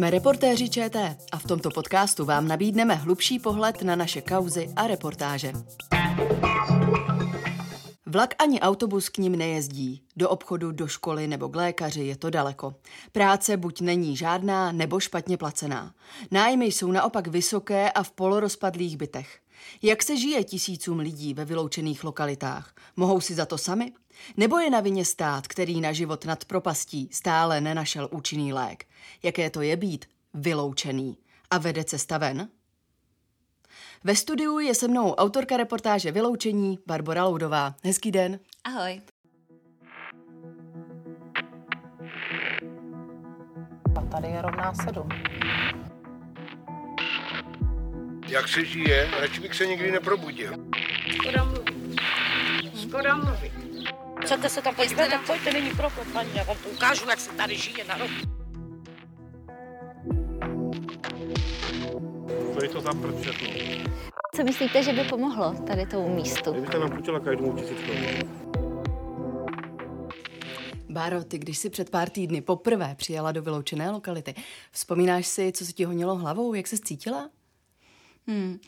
Jsme reportéři ČT a v tomto podcastu vám nabídneme hlubší pohled na naše kauzy a reportáže. Vlak ani autobus k ním nejezdí. Do obchodu, do školy nebo k lékaři je to daleko. Práce buď není žádná, nebo špatně placená. Nájmy jsou naopak vysoké a v polorozpadlých bytech. Jak se žije tisícům lidí ve vyloučených lokalitách? Mohou si za to sami? Nebo je na vině stát, který na život nad propastí stále nenašel účinný lék? Jaké to je být vyloučený? A vede cesta ven? Ve studiu je se mnou autorka reportáže Vyloučení Barbara Loudová. Hezký den. Ahoj. A tady je rovná sedm. Jak se žije, radši bych se nikdy neprobudil. Škoda mluvit. Škoda mluvit. Chcete se tam podívat? Tak pojďte, není problém, paní, já vám to ukážu, jak se tady žije na rok. Co je to za prd všechno? Co myslíte, že by pomohlo tady tomu místu? Kdybyste nám půjčila každému tisíckou. Báro, ty když jsi před pár týdny poprvé přijela do vyloučené lokality, vzpomínáš si, co se ti honilo hlavou, jak se cítila? Hmm.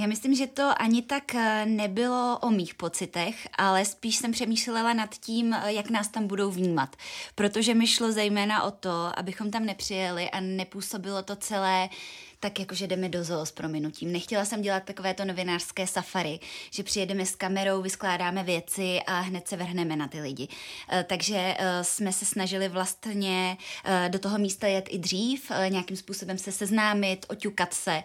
Já myslím, že to ani tak eh, nebylo o mých pocitech, ale spíš jsem přemýšlela nad tím, eh, jak nás tam budou vnímat. Protože mi šlo zejména o to, abychom tam nepřijeli a nepůsobilo to celé tak jakože jdeme do zoo s prominutím. Nechtěla jsem dělat takové to novinářské safari, že přijedeme s kamerou, vyskládáme věci a hned se vrhneme na ty lidi. Eh, takže jsme se snažili vlastně do toho místa jet i dřív, nějakým způsobem se seznámit, oťukat se,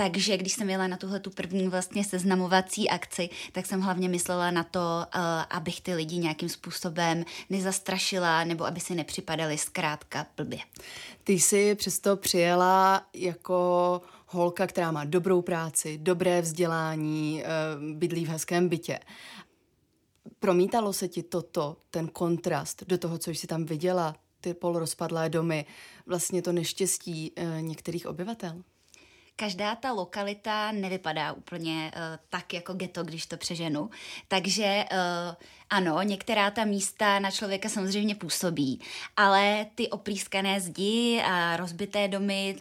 takže když jsem jela na tuhle tu první vlastně seznamovací akci, tak jsem hlavně myslela na to, uh, abych ty lidi nějakým způsobem nezastrašila nebo aby si nepřipadali zkrátka blbě. Ty jsi přesto přijela jako holka, která má dobrou práci, dobré vzdělání, uh, bydlí v hezkém bytě. Promítalo se ti toto, ten kontrast do toho, co jsi tam viděla, ty polorozpadlé domy, vlastně to neštěstí uh, některých obyvatel? Každá ta lokalita nevypadá úplně uh, tak jako ghetto, když to přeženu. Takže uh, ano, některá ta místa na člověka samozřejmě působí, ale ty oprýskané zdi a rozbité domy,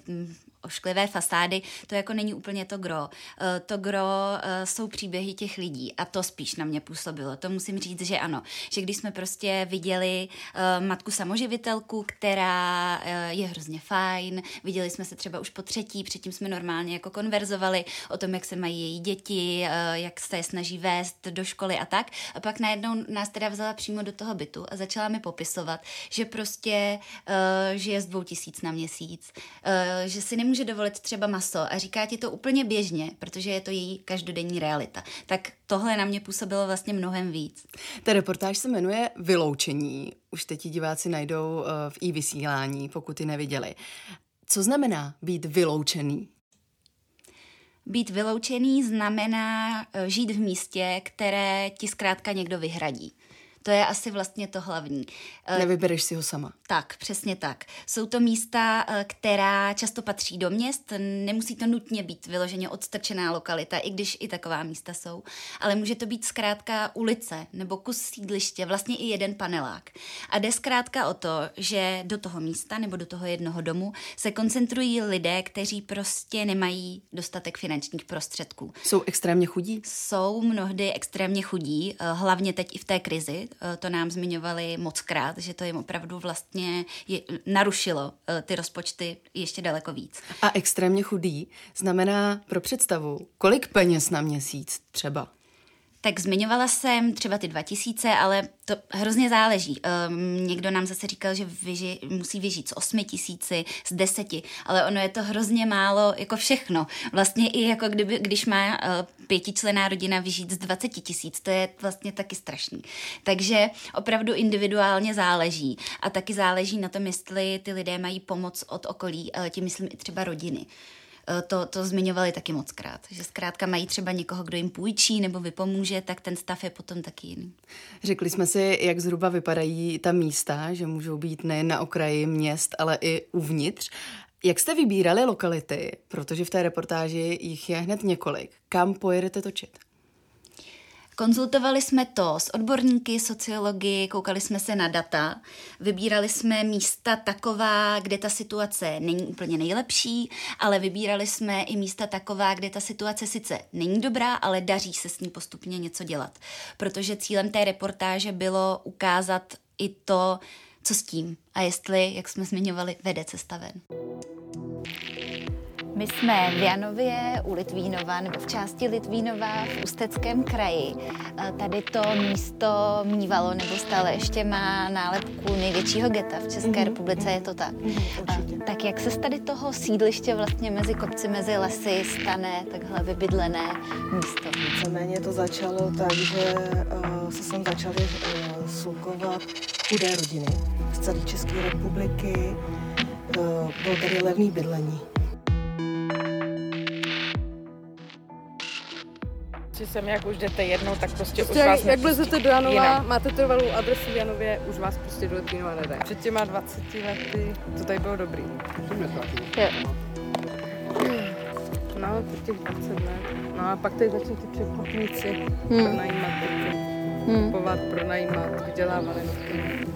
ošklivé fasády, to jako není úplně to gro. Eh, to gro eh, jsou příběhy těch lidí a to spíš na mě působilo. To musím říct, že ano. Že když jsme prostě viděli eh, matku samoživitelku, která je hrozně fajn, viděli jsme se třeba už po třetí, předtím jsme normálně jako konverzovali o tom, jak se mají její děti, jak se je snaží vést do školy a tak. A pak najednou nás teda vzala přímo do toho bytu a začala mi popisovat, že prostě žije z dvou tisíc na měsíc, že si nemůže dovolit třeba maso a říká ti to úplně běžně, protože je to její každodenní realita. Tak tohle na mě působilo vlastně mnohem víc. Ta reportáž se jmenuje Vyloučení. Už teď ti diváci najdou eh, v i vysílání, pokud ji neviděli. Co znamená být vyloučený? Být vyloučený znamená eh, žít v místě, které ti zkrátka někdo vyhradí. To je asi vlastně to hlavní. Eh, Nevybereš si ho sama. Tak, přesně tak. Jsou to místa, eh, která často patří do měst, nemusí to nutně být vyloženě odstrčená lokalita, i když i taková místa jsou, ale může to být zkrátka ulice nebo kus sídliště, vlastně i jeden panelák. A jde zkrátka o to, že do toho místa nebo do toho jednoho domu se koncentrují lidé, kteří prostě nemají dostatek finančních prostředků. Jsou extrémně chudí? Jsou mnohdy extrémně chudí, eh, hlavně teď i v té krizi, to nám zmiňovali moc krát, že to jim opravdu vlastně je, narušilo eh, ty rozpočty ještě daleko víc. A extrémně chudý znamená pro představu, kolik peněz na měsíc třeba? Tak zmiňovala jsem třeba ty 2000, ale to hrozně záleží. Um, někdo nám zase říkal, že vyži, musí vyžít z 8 tisíci, z 10, ale ono je to hrozně málo jako všechno. Vlastně i jako kdyby, když má uh, pětičlená rodina vyžít z 20 tisíc, to je vlastně taky strašný. Takže opravdu individuálně záleží. A taky záleží na tom, jestli ty lidé mají pomoc od okolí, uh, tím myslím i třeba rodiny. Eh, to, to zmiňovali taky moc krát, že zkrátka mají třeba někoho, kdo jim půjčí nebo vypomůže, tak ten stav je potom taky jiný. Řekli jsme si, jak zhruba vypadají ta místa, že můžou být nejen na okraji měst, ale i uvnitř. Jak jste vybírali lokality, protože v té reportáži jich je hned několik, kam pojedete točit? Konzultovali jsme to s odborníky, sociologi, koukali jsme se na data, vybírali jsme místa taková, kde ta situace není úplně nejlepší, ale vybírali jsme i místa taková, kde ta situace sice není dobrá, ale daří se s ní postupně něco dělat. Protože cílem té reportáže bylo ukázat i to, co s tím a jestli, jak jsme zmiňovali, vede cesta ven. My jsme v Janově u Litvínova, nebo v části Litvínova v Ústeckém kraji. Tady to místo mývalo, nebo stále ještě má nálepku největšího geta v České mm-hmm. republice, je to tak. Mm-hmm, tak jak se z tady toho sídliště vlastně mezi kopci, mezi lesy stane takhle vybydlené místo? Víceméně to začalo tak, že uh, se sem začaly uh, slukovat chudé rodiny z celé České republiky. Uh, bylo tady levný bydlení. Že sem, jak už jdete jednou, tak prostě, prostě už vás Jak vlezete do Janova, Jinam. máte trvalou adresu v Janově, už vás prostě do Litvínova nedá. Před těma 20 lety to tady bylo dobrý. No, po těch 20 let. No a pak tady začali ty překupníci Hmm. pronajímat byty, Hmm. kupovat, pronajímat, vydělávali na tom.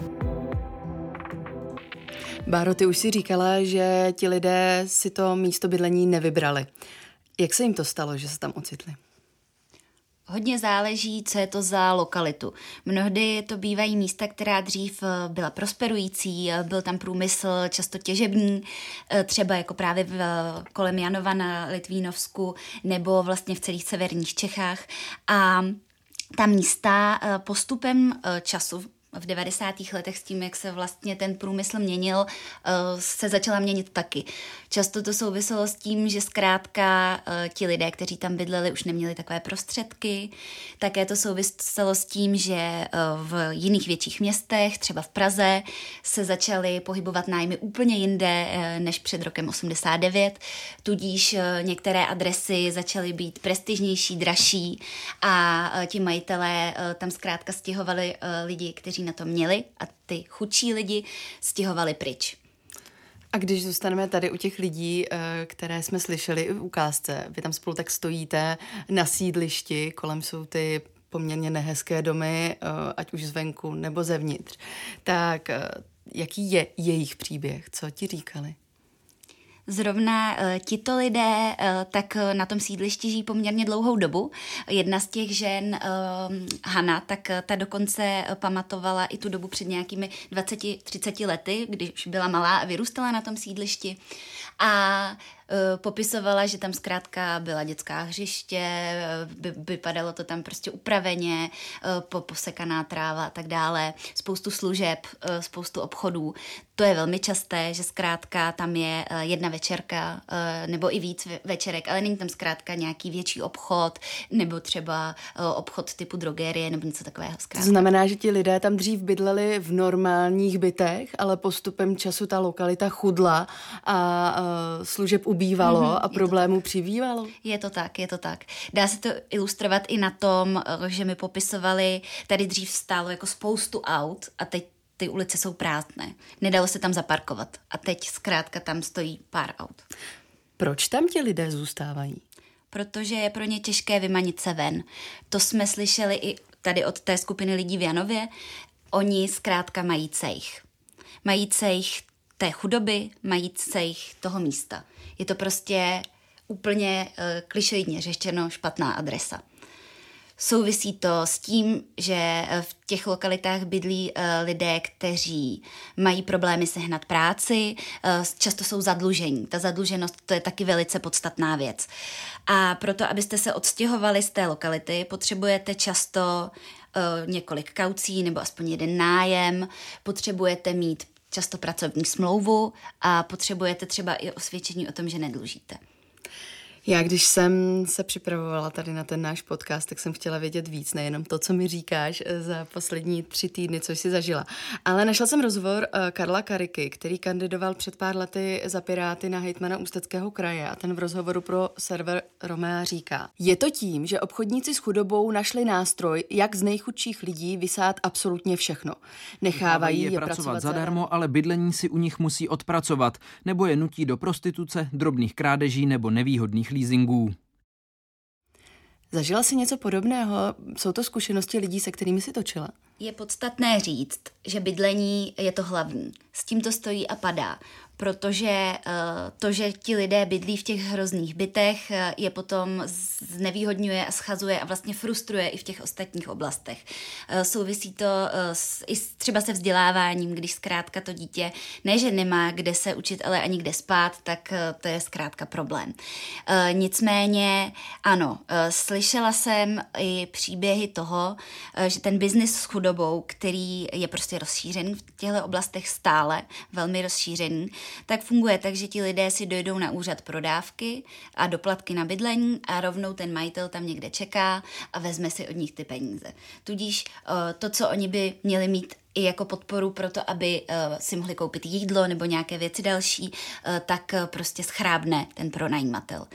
Báro, ty už si říkala, že ti lidé si to místo bydlení nevybrali. Jak se jim to stalo, že se tam ocitli? Hodně záleží, co je to za lokalitu. Mnohdy to bývají místa, která dřív eh, byla prosperující, eh, byl tam průmysl často těžební, eh, třeba jako právě v, kolem Janova na Litvínovsku nebo vlastně v celých severních Čechách. A ta místa postupem času v 90. letech s tím, jak se vlastně ten průmysl měnil, eh, se začala měnit taky. Často to souviselo s tím, že zkrátka eh, ti lidé, kteří tam bydleli, už neměli takové prostředky. Také to souviselo s tím, že eh, v jiných větších městech, třeba v Praze, se začaly pohybovat nájmy úplně jinde než před rokem 89. Tudíž některé adresy začaly být prestižnější, dražší a ti majitelé tam zkrátka stěhovali lidi, kteří na to měli a ty chudší lidi stěhovali pryč. A když zůstaneme tady u těch lidí, eh, které jsme slyšeli v ukázce, vy tam spolu tak stojíte na sídlišti, kolem jsou ty poměrně nehezké domy, eh, ať už zvenku nebo zevnitř, tak eh, jaký je jejich příběh? Co ti říkali? Zrovna uh, tito lidé uh, tak uh, na tom sídlišti žijí poměrně dlouhou dobu. Jedna z těch žen, Hana, tak ta dokonce pamatovala i tu dobu před nějakými 20-30 lety, když byla malá a vyrůstala na tom sídlišti. A popisovala, že tam zkrátka byla dětská hřiště, uh, by, vypadalo to tam prostě upraveně, po, posekaná tráva a tak dále, spoustu služeb, spoustu obchodů. To je velmi časté, že zkrátka tam je jedna večerka nebo i víc ve- večerek, ale není tam zkrátka nějaký větší obchod nebo třeba obchod typu drogerie nebo něco takového. To Zkrátka. znamená, že ti lidé tam dřív bydleli v normálních bytech, ale postupem času ta lokalita chudla a služeb ubývalo Mhm, a problémů přibývalo. Je to tak, je to tak. Dá se to ilustrovat i na tom, eh, že mi popisovali, tady dřív stálo jako spoustu aut a teď ty ulice jsou prázdné. Nedalo se tam zaparkovat a teď zkrátka tam stojí pár aut. Proč tam ti lidé zůstávají? protože je pro ně těžké vymanit se ven. To jsme slyšeli i tady od té skupiny lidí v Janově. Oni zkrátka mají cejch. Mají cejch té chudoby, mají cejch toho místa. Je to prostě úplně uh, klišoidně řečeno špatná adresa. Souvisí to s tím, že eh, v těch lokalitách bydlí eh, lidé, kteří mají problémy sehnat práci, eh, často jsou zadlužení. Ta zadluženost to je taky velice podstatná věc. A proto, abyste se odstěhovali z té lokality, potřebujete často několik kaucí nebo aspoň jeden nájem, potřebujete mít často pracovní smlouvu a potřebujete třeba i osvědčení o tom, že nedlužíte. Já, když jsem se připravovala tady na ten náš podcast, tak jsem chtěla vědět víc, nejenom to, co mi říkáš eh, za poslední tři týdny, co jsi zažila. Ale našla jsem rozhovor eh, Karla Kariky, který kandidoval před pár lety za Piráty na hejtmana Ústeckého kraje a ten v rozhovoru pro server Romea říká. Je to tím, že obchodníci s chudobou našli nástroj, jak z nejchudších lidí vysát absolutně všechno. Nechávají je pracovat zadarmo, ale bydlení si u nich musí odpracovat, nebo je nutí do prostituce, drobných krádeží nebo nevýhodných leasingů. Zažila si něco podobného? Jsou to zkušenosti lidí, se kterými si točila? Je podstatné říct, že bydlení je to hlavní. S tím to stojí a padá protože eh, to, že ti lidé bydlí v těch hrozných bytech, eh, je potom znevýhodňuje a schazuje a vlastně frustruje i v těch ostatních oblastech. Eh, souvisí to s, i třeba se vzděláváním, když zkrátka to dítě ne, že nemá kde se učit, ale ani kde spát, tak to je zkrátka problém. Nicméně, ano, slyšela jsem i příběhy toho, že ten biznis s chudobou, který je prostě rozšířený v těchto oblastech stále, velmi rozšířený, tak funguje tak, že ti lidé si dojdou na úřad pro dávky a doplatky na bydlení a rovnou ten majitel tam někde čeká a vezme si od nich ty peníze. Tudíž eh, to, co oni by měli mít i jako podporu pro to, aby uh, si mohli koupit jídlo nebo nějaké věci další, uh, tak prostě schrábne ten pronajímatel.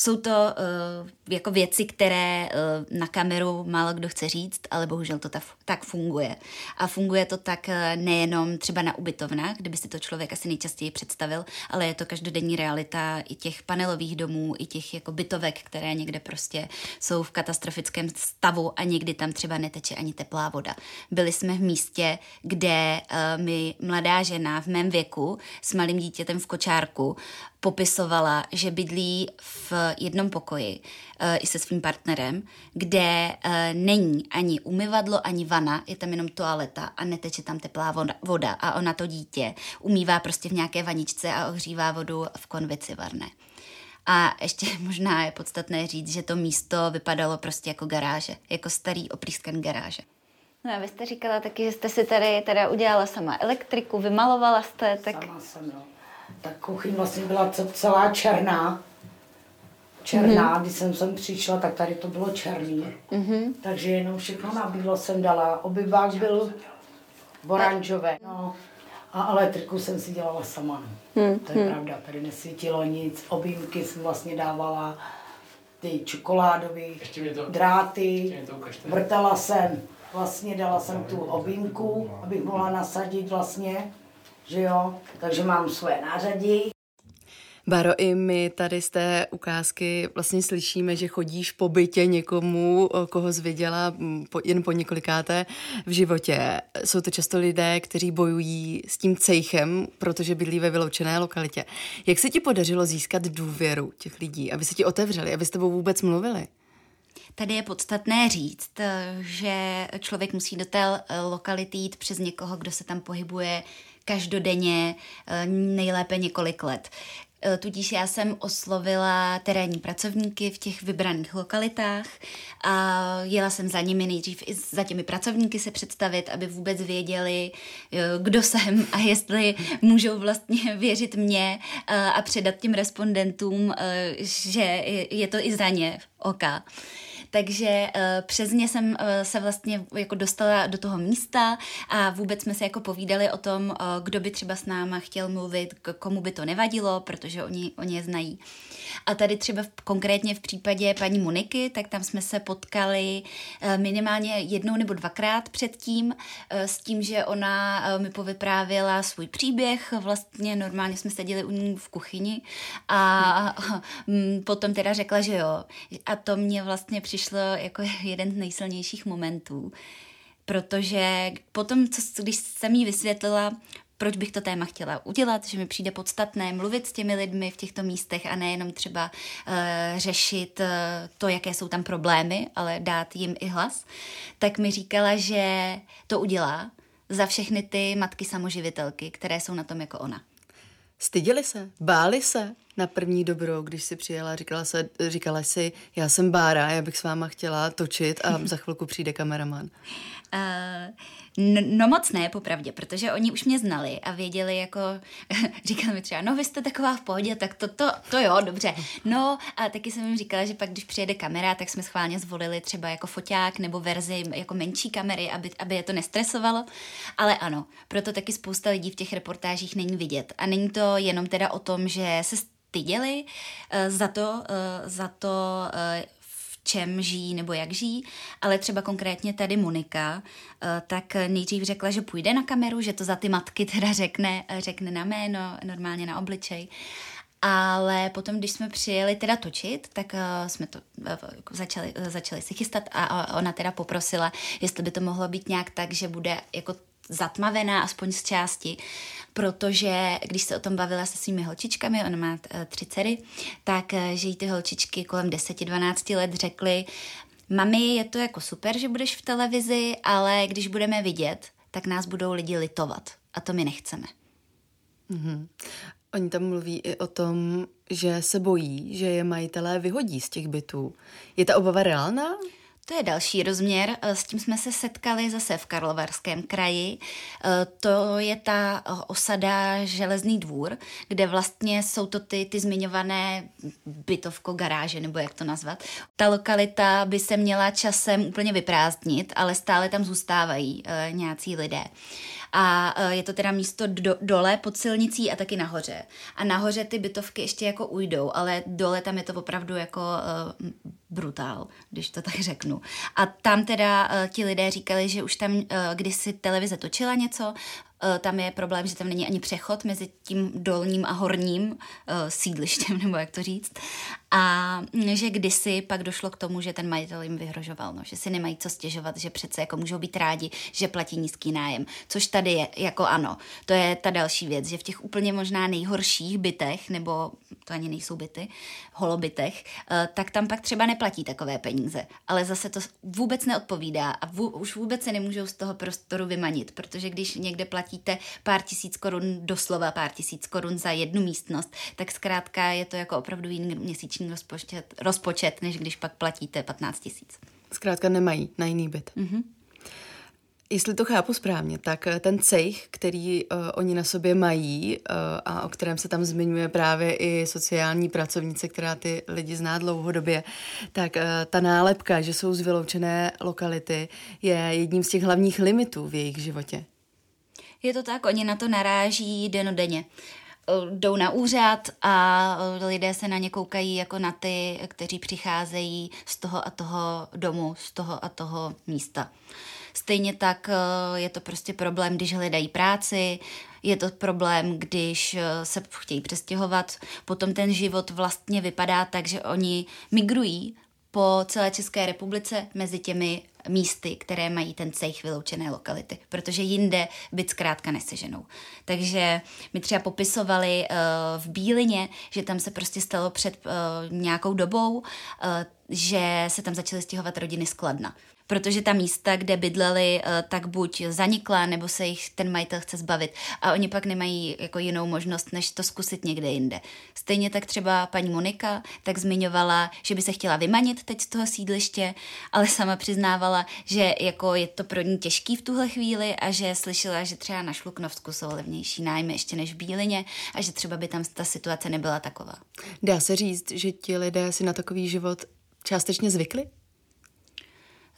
Jsou to uh, jako věci, které uh, na kameru málo kdo chce říct, ale bohužel to tak, tak funguje. A funguje to tak uh, nejenom třeba na ubytovnách, kde by si to člověk asi nejčastěji představil, ale je to každodenní realita i těch panelových domů, i těch jako bytovek, které někde prostě jsou v katastrofickém stavu a někdy tam třeba neteče ani teplá voda. Byli jsme v místě, kde uh, mi mladá žena v mém věku s malým dítětem v kočárku popisovala, že bydlí v jednom pokoji uh, i se svým partnerem, kde uh, není ani umyvadlo, ani vana, je tam jenom toaleta a neteče tam teplá voda, voda a ona to dítě umývá prostě v nějaké vaničce a ohřívá vodu v konvici varné. A ještě možná je podstatné říct, že to místo vypadalo prostě jako garáže, jako starý oprýskan garáže. No a vy jste říkala taky, že jste si tady teda udělala sama elektriku, vymalovala jste, tak... Sama jsem, no ta kuchyň vlastně byla celá černá. Černá, mm-hmm. když jsem sem přišla, tak tady to bylo černý. Mm-hmm. Takže jenom všechno na bílo jsem dala. Obyvák byl oranžové. No. A elektriku jsem si dělala sama. Mm-hmm. To je pravda, tady nesvítilo nic. Objímky jsem vlastně dávala, ty čokoládové dráty. Vrtala jsem, vlastně dala jsem tu objímku, abych mohla nasadit vlastně že jo, takže mám svoje nářadí. Baro, i my tady z té ukázky vlastně slyšíme, že chodíš po bytě někomu, koho jsi viděla jen po několikáté v životě. Jsou to často lidé, kteří bojují s tím cejchem, protože bydlí ve vyloučené lokalitě. Jak se ti podařilo získat důvěru těch lidí, aby se ti otevřeli, aby s tebou vůbec mluvili? Tady je podstatné říct, že člověk musí do té lokality jít přes někoho, kdo se tam pohybuje každodenně, eh, nejlépe několik let. Eh, tudíž já jsem oslovila terénní pracovníky v těch vybraných lokalitách a jela jsem za nimi nejdřív i za těmi pracovníky se představit, aby vůbec věděli, eh, kdo jsem a jestli můžou vlastně věřit mě a předat těm respondentům, že je to i za ně oka. Takže uh, přes ně jsem uh, se vlastně jako dostala do toho místa a vůbec jsme se jako povídali o tom, uh, kdo by třeba s náma chtěl mluvit, k- komu by to nevadilo, protože oni, oni je znají. A tady třeba v, konkrétně v případě paní Moniky, tak tam jsme se potkali uh, minimálně jednou nebo dvakrát předtím uh, s tím, že ona uh, mi povyprávěla svůj příběh, vlastně normálně jsme seděli u ní v kuchyni a uh, potom teda řekla, že jo. A to mě vlastně přišlo přišlo jako jeden z nejsilnějších momentů, protože potom, co, když jsem jí vysvětlila, proč bych to téma chtěla udělat, že mi přijde podstatné mluvit s těmi lidmi v těchto místech a nejenom třeba uh, řešit uh, to, jaké jsou tam problémy, ale dát jim i hlas, tak mi říkala, že to udělá za všechny ty matky samoživitelky, které jsou na tom jako ona. Styděli se? Báli se na první dobro, když si přijela? Říkala, se, říkala si, já jsem Bára, já bych s váma chtěla točit a za chvilku přijde kameraman. Uh, No, no moc ne, popravdě, protože oni už mě znali a věděli jako, říkali mi třeba, no vy jste taková v pohodě, tak to, to, to jo, dobře. No a taky jsem jim říkala, že pak, když přijede kamera, tak jsme schválně zvolili třeba jako foťák nebo verzi jako menší kamery, aby, aby je to nestresovalo. Ale ano, proto taky spousta lidí v těch reportážích není vidět. A není to jenom teda o tom, že se styděli uh, za to, uh, za to uh, čem žijí nebo jak žijí, ale třeba konkrétně tady Monika, eh, tak nejdřív řekla, že půjde na kameru, že to za ty matky teda řekne, řekne na jméno, normálně na obličej. Ale potom, když jsme přijeli teda točit, tak uh, jsme to uh, začali, uh, začali si chystat a ona teda poprosila, jestli by to mohlo být nějak tak, že bude jako zatmavená, aspoň z části, protože když se o tom bavila se svými holčičkami, ona má tři dcery, tak že jí ty holčičky kolem 10-12 let řekly, mami, je to jako super, že budeš v televizi, ale když budeme vidět, tak nás budou lidi litovat a to my nechceme. Mm-hmm. Oni tam mluví i o tom, že se bojí, že je majitelé vyhodí z těch bytů. Je ta obava reálná? To je další rozměr, eh, s tím jsme se setkali zase v Karlovarském kraji. Eh, to je ta eh, osada Železný dvůr, kde vlastně jsou to ty, ty zmiňované bytovko garáže, nebo jak to nazvat. Ta lokalita by se měla časem úplně vyprázdnit, ale stále tam zůstávají nějací lidé a e, je to teda místo do, dole pod silnicí a taky nahoře. A nahoře ty bytovky ještě jako ujdou, ale dole tam je to opravdu jako uh, brutál, když to tak řeknu. A tam teda uh, ti lidé říkali, že už tam uh, kdysi televize točila něco, tam je problém, že tam není ani přechod mezi tím dolním a horním uh, sídlištěm, nebo jak to říct. A že kdysi pak došlo k tomu, že ten majitel jim vyhrožoval, no, že si nemají co stěžovat, že přece jako můžou být rádi, že platí nízký nájem. Což tady je, jako ano. To je ta další věc, že v těch úplně možná nejhorších bytech, nebo to ani nejsou byty, holobytech, uh, tak tam pak třeba neplatí takové peníze. Ale zase to vůbec neodpovídá a vů, už vůbec se nemůžou z toho prostoru vymanit, protože když někde platí platíte pár tisíc korun, doslova pár tisíc korun za jednu místnost, tak zkrátka je to jako opravdu jiný měsíční rozpočet, rozpočet než když pak platíte 15 tisíc. Zkrátka nemají na jiný byt. Mm-hmm. Jestli to chápu správně, tak eh, ten cejch, který uh, oni na sobě mají uh, a o kterém se tam zmiňuje právě i sociální pracovnice, která ty lidi zná dlouhodobě, tak uh, ta nálepka, že jsou z vyloučené lokality, je jedním z těch hlavních limitů v jejich životě. Je to tak, oni na to naráží denodenně jdou na úřad a lidé se na ně koukají jako na ty, kteří přicházejí z toho a toho domu, z toho a toho místa. Stejně tak je to prostě problém, když hledají práci, je to problém, když se chtějí přestěhovat. Potom ten život vlastně vypadá tak, že oni migrují po celé České republice mezi těmi místy, které mají ten cejch vyloučené lokality, protože jinde byt zkrátka neseženou. Takže my třeba popisovali uh, v Bílině, že tam se prostě stalo před uh, nějakou dobou, uh, že se tam začaly stěhovat rodiny skladna protože ta místa, kde bydleli, eh, tak buď zanikla, nebo se jich ten majitel chce zbavit a oni pak nemají jako jinou možnost, než to zkusit někde jinde. Stejně tak třeba paní Monika tak zmiňovala, že by se chtěla vymanit teď z toho sídliště, ale sama přiznávala, že jako je to pro ní těžký v tuhle chvíli a že slyšela, že třeba na Šluknovsku jsou levnější nájmy ještě než v Bílině a že třeba by tam ta situace nebyla taková. Dá se říct, že ti lidé si na takový život částečně zvykli?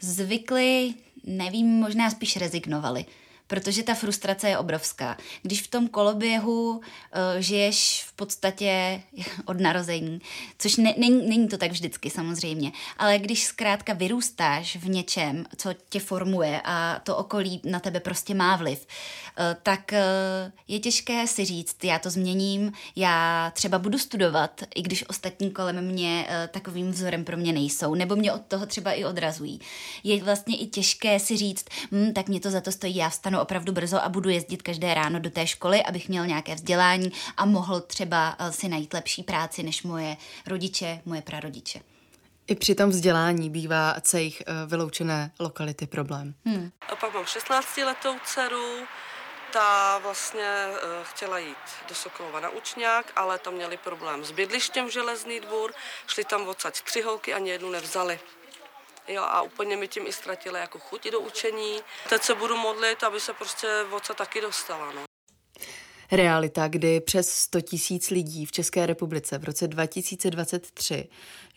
Zvykli, nevím, možná spíš rezignovali protože ta frustrace je obrovská. Když v tom koloběhu uh, žiješ v podstatě od narození, což ne, není, není to tak vždycky samozřejmě, ale když zkrátka vyrůstáš v něčem, co tě formuje a to okolí na tebe prostě má vliv, uh, tak uh, je těžké si říct, já to změním, já třeba budu studovat, i když ostatní kolem mě uh, takovým vzorem pro mě nejsou, nebo mě od toho třeba i odrazují. Je vlastně i těžké si říct, hm, tak mě to za to stojí, já vstanu opravdu brzo a budu jezdit každé ráno do té školy, abych měl nějaké vzdělání a mohl třeba eh, si najít lepší práci než moje rodiče, moje prarodiče. I při tom vzdělání bývá cejch eh, vyloučené lokality problém. Hmm. A pak mám 16-letou dceru, ta vlastně uh, chtěla jít do Sokolova na učňák, ale tam měli problém s bydlištěm v Železný dvůr, šli tam odsaď tři holky, ani jednu nevzali. Jo, a úplně mi tím i ztratila jako chuť do učení. Teď se budu modlit, aby se prostě voca taky dostala. No. Realita, kdy přes 100 tisíc lidí v České republice v roce 2023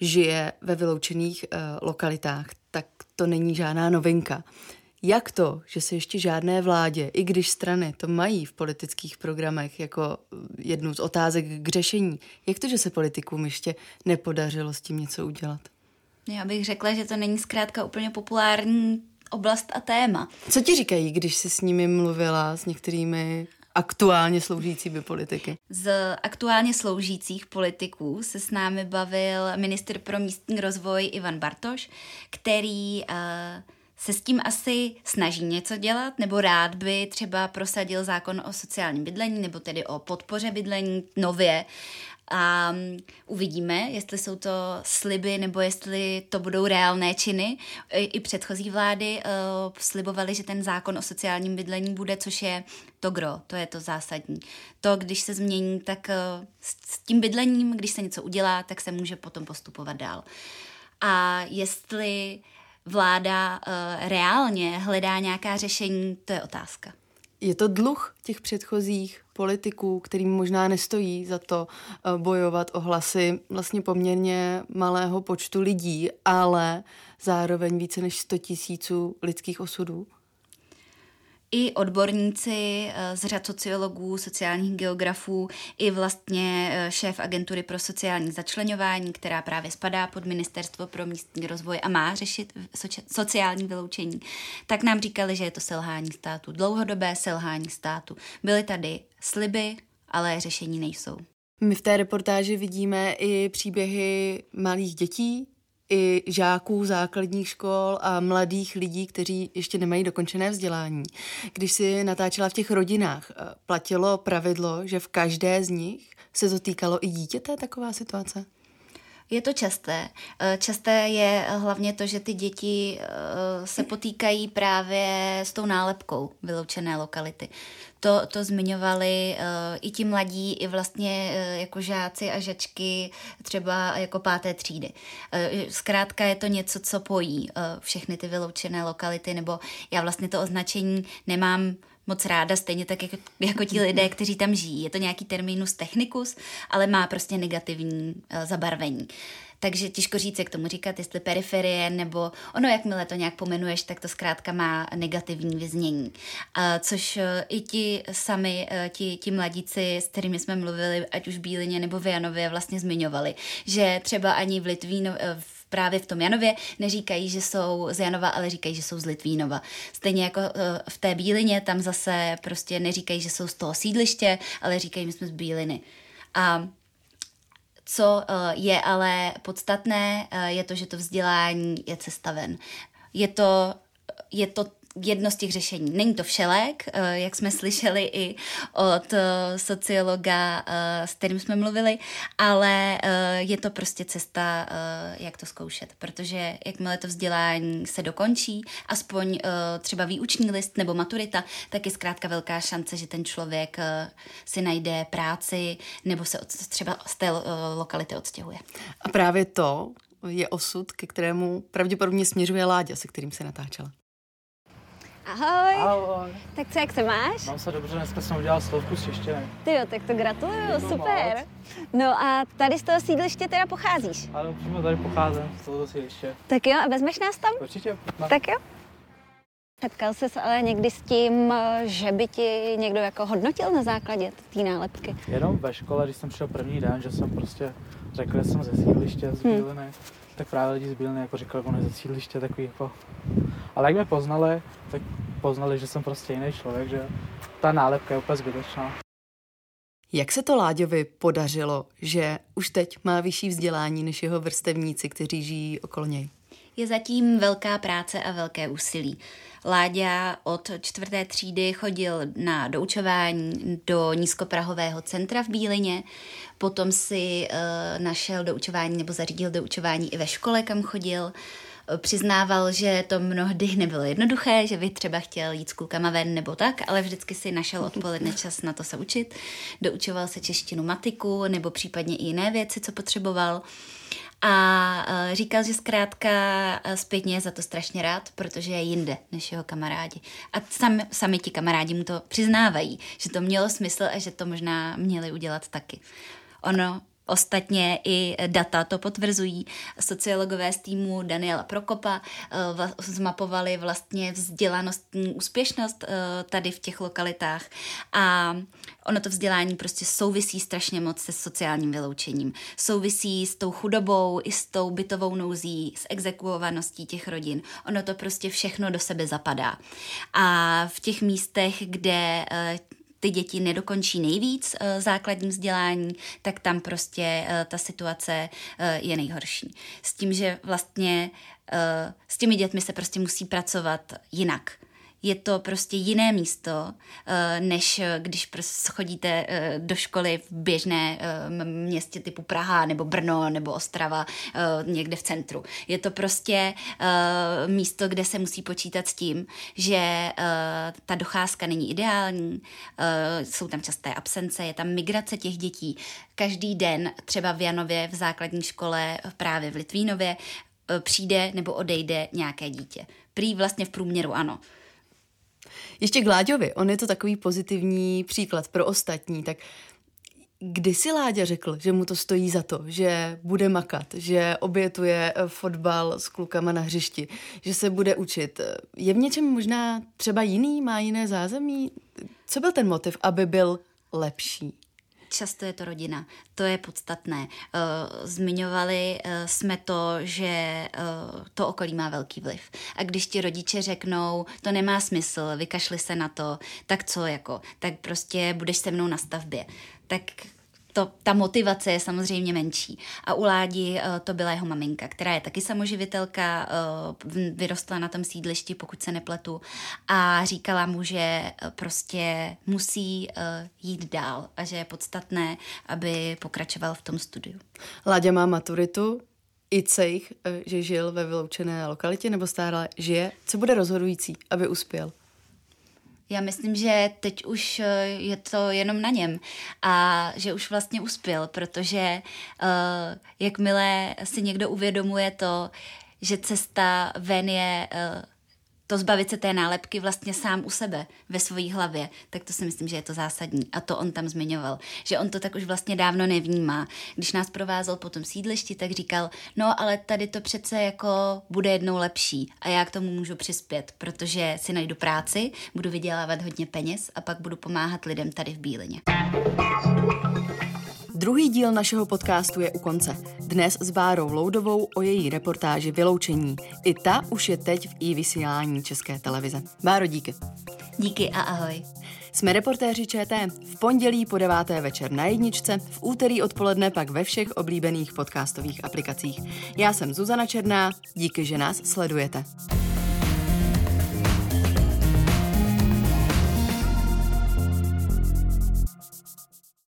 žije ve vyloučených uh, lokalitách, tak to není žádná novinka. Jak to, že se ještě žádné vládě, i když strany to mají v politických programech jako jednu z otázek k řešení, jak to, že se politikům ještě nepodařilo s tím něco udělat? Já bych řekla, že to není zkrátka úplně populární oblast a téma. Co ti říkají, když jsi s nimi mluvila, s některými aktuálně sloužícími politiky? Z aktuálně sloužících politiků se s námi bavil minister pro místní rozvoj Ivan Bartoš, který uh, se s tím asi snaží něco dělat, nebo rád by třeba prosadil zákon o sociálním bydlení, nebo tedy o podpoře bydlení nově. A mm, uvidíme, jestli jsou to sliby nebo jestli to budou reálné činy. I předchozí vlády uh, slibovaly, že ten zákon o sociálním bydlení bude, což je to gro, to je to zásadní. To, když se změní, tak uh, s tím bydlením, když se něco udělá, tak se může potom postupovat dál. A jestli vláda uh, reálně hledá nějaká řešení, to je otázka. Je to dluh těch předchozích politiků, kterým možná nestojí za to uh, bojovat o hlasy vlastně poměrně malého počtu lidí, ale zároveň více než 100 tisíců lidských osudů? I odborníci eh, z řad sociologů, sociálních geografů, i vlastně eh, šéf agentury pro sociální začlenování, která právě spadá pod Ministerstvo pro místní rozvoj a má řešit sociální vyloučení, tak nám říkali, že je to selhání státu, dlouhodobé selhání státu. Byly tady sliby, ale řešení nejsou. My v té reportáži vidíme i příběhy malých dětí, i žáků základních škol a mladých lidí, kteří ještě nemají dokončené vzdělání. Když si natáčela v těch rodinách, eh, platilo pravidlo, že v každé z nich se to týkalo i dítěte, taková situace? Je to časté. Eh, časté je hlavně to, že ty děti eh, se potýkají právě s tou nálepkou vyloučené lokality. To, to zmiňovali uh, i ti mladí, i vlastně uh, jako žáci a žačky třeba jako páté třídy. Uh, zkrátka je to něco, co pojí uh, všechny ty vyloučené lokality, nebo já vlastně to označení nemám moc ráda, stejně tak jako, jako ti lidé, kteří tam žijí. Je to nějaký terminus technicus, ale má prostě negativní uh, zabarvení. Takže těžko říct, jak tomu říkat, jestli periferie, nebo ono, jakmile to nějak pomenuješ, tak to zkrátka má negativní vyznění. A což e, i ti sami, e, ti, ti mladíci, s kterými jsme mluvili, ať už v Bílině nebo v Janově, vlastně zmiňovali, že třeba ani v Litvínu, e, v právě v tom Janově neříkají, že jsou z Janova, ale říkají, že jsou z Litvínova. Stejně jako v té Bílině, tam zase prostě neříkají, že jsou z toho sídliště, ale říkají, že jsme z Bíliny. A co eh, je ale podstatné, eh, je to, že to vzdělání je cesta ven. Je to, je to jedno z těch řešení. Není to všelek, eh, jak jsme slyšeli i od eh, sociologa, eh, s kterým jsme mluvili, ale je to prostě cesta, jak to zkoušet, protože jakmile to vzdělání se dokončí, aspoň třeba výuční list nebo maturita, tak je zkrátka velká šance, že ten člověk si najde práci nebo se třeba z té lokality odstěhuje. A právě to je osud, ke kterému pravděpodobně směřuje Láďa, se kterým se natáčela. Ahoj. Ahoj. Tak co, jak se máš? Mám se dobře, dneska jsem udělal slovku s češtiny. Ty jo, tak to gratuluju, Jednou super. moc. No a tady z toho sídliště teda pocházíš? Ano, přímo tady pocházím z tohoto sídliště. Tak jo, a vezmeš nás tam? Určitě. No. Tak jo. Setkal jsi ale někdy s tím, že by ti někdo jako hodnotil na základě té nálepky? Jenom ve škole, když jsem přišel první den, že jsem prostě řekl, že jsem ze sídliště, z Hmm. Bíliny, tak právě lidi z Bíliny jako říkali, že on je ze sídliště, takový jako... Ale jak mě poznali, tak poznali, že jsem prostě jiný člověk, že ta nálepka je úplně zbytečná. Jak se to Láďovi podařilo, že už teď má vyšší vzdělání než jeho vrstevníci, kteří žijí okolo něj? Je zatím velká práce a velké úsilí. Láďa od čtvrté třídy chodil na doučování do nízkoprahového centra v Bílině, potom si uh, našel doučování nebo zařídil doučování i ve škole, kam chodil. Přiznával, že to mnohdy nebylo jednoduché, že by třeba chtěl jít s klukama ven nebo tak, ale vždycky si našel odpoledne čas na to se učit. Doučoval se češtinu, matiku nebo případně i jiné věci, co potřeboval. A eh, říkal, že zkrátka eh, zpětně je za to strašně rád, protože je jinde než jeho kamarádi. A sam, sami ti kamarádi mu to přiznávají, že to mělo smysl a že to možná měli udělat taky. Ono Ostatně i data to potvrzují. Sociologové z týmu Daniela Prokopa eh, zmapovali vlastně vzdělanostní úspěšnost eh, tady v těch lokalitách a ono to vzdělání prostě souvisí strašně moc se sociálním vyloučením. Souvisí s tou chudobou i s tou bytovou nouzí, s exekuovaností těch rodin. Ono to prostě všechno do sebe zapadá. A v těch místech, kde eh, ty děti nedokončí nejvíc uh, základní vzdělání, tak tam prostě uh, ta situace uh, je nejhorší. S tím, že vlastně s těmi dětmi se prostě musí pracovat jinak je to prostě jiné místo, eh, než když prostě chodíte eh, do školy v běžné eh, městě typu Praha nebo Brno nebo Ostrava někde v centru. Je to prostě místo, kde se musí počítat s tím, že ta docházka není ideální, jsou tam časté absence, je tam migrace těch dětí. Každý den třeba v Janově v základní škole právě v Litvínově přijde nebo odejde nějaké dítě. Prý vlastně v průměru ano. Ještě Gláďovi, on je to takový pozitivní příklad pro ostatní, tak Kdy si Láďa řekl, že mu to stojí za to, že bude makat, že obětuje eh, fotbal s klukama na hřišti, že se bude učit? Je v něčem možná třeba jiný, má jiné zázemí? Co byl ten motiv, aby byl lepší? Často je to rodina. To je podstatné. Eh, zmiňovali eh, jsme to, že eh, to okolí má velký vliv. A když ti rodiče řeknou, to nemá smysl, vykašli se na to, tak co jako, tak prostě budeš se mnou na stavbě. Tak to, ta motivace je samozřejmě menší. A u Ládi uh, to byla jeho maminka, která je taky samoživitelka, uh, vyrostla na tom sídlišti, pokud se nepletu, a říkala mu, že uh, prostě musí jít dál a že je podstatné, aby pokračoval v tom studiu. Láďa má maturitu, i cejch, že žil ve vyloučené lokalitě nebo stále žije. Co bude rozhodující, aby uspěl? Já myslím, že teď už eh, je to jenom na něm. A že už vlastně uspěl, protože uh, jakmile si někdo uvědomuje to, že cesta ven je uh, to zbavit se té nálepky vlastně sám u sebe, ve své hlavě, tak to si myslím, že je to zásadní. A to on tam zmiňoval, že on to tak už vlastně dávno nevnímá. Když nás provázel po tom sídlišti, tak říkal, no ale tady to přece jako bude jednou lepší a já k tomu můžu přispět, protože si najdu práci, budu vydělávat hodně peněz a pak budu pomáhat lidem tady v Bílině. Druhý díl našeho podcastu je u konce. Dnes s Bárou Loudovou o její reportáži Vyloučení. I ta už je teď v i vysílání České televize. Báro, díky. Díky a ahoj. Jsme reportéři ČT. V pondělí po deváté večer na jedničce, v úterý odpoledne pak ve všech oblíbených podcastových aplikacích. Já jsem Zuzana Černá, díky, že nás sledujete.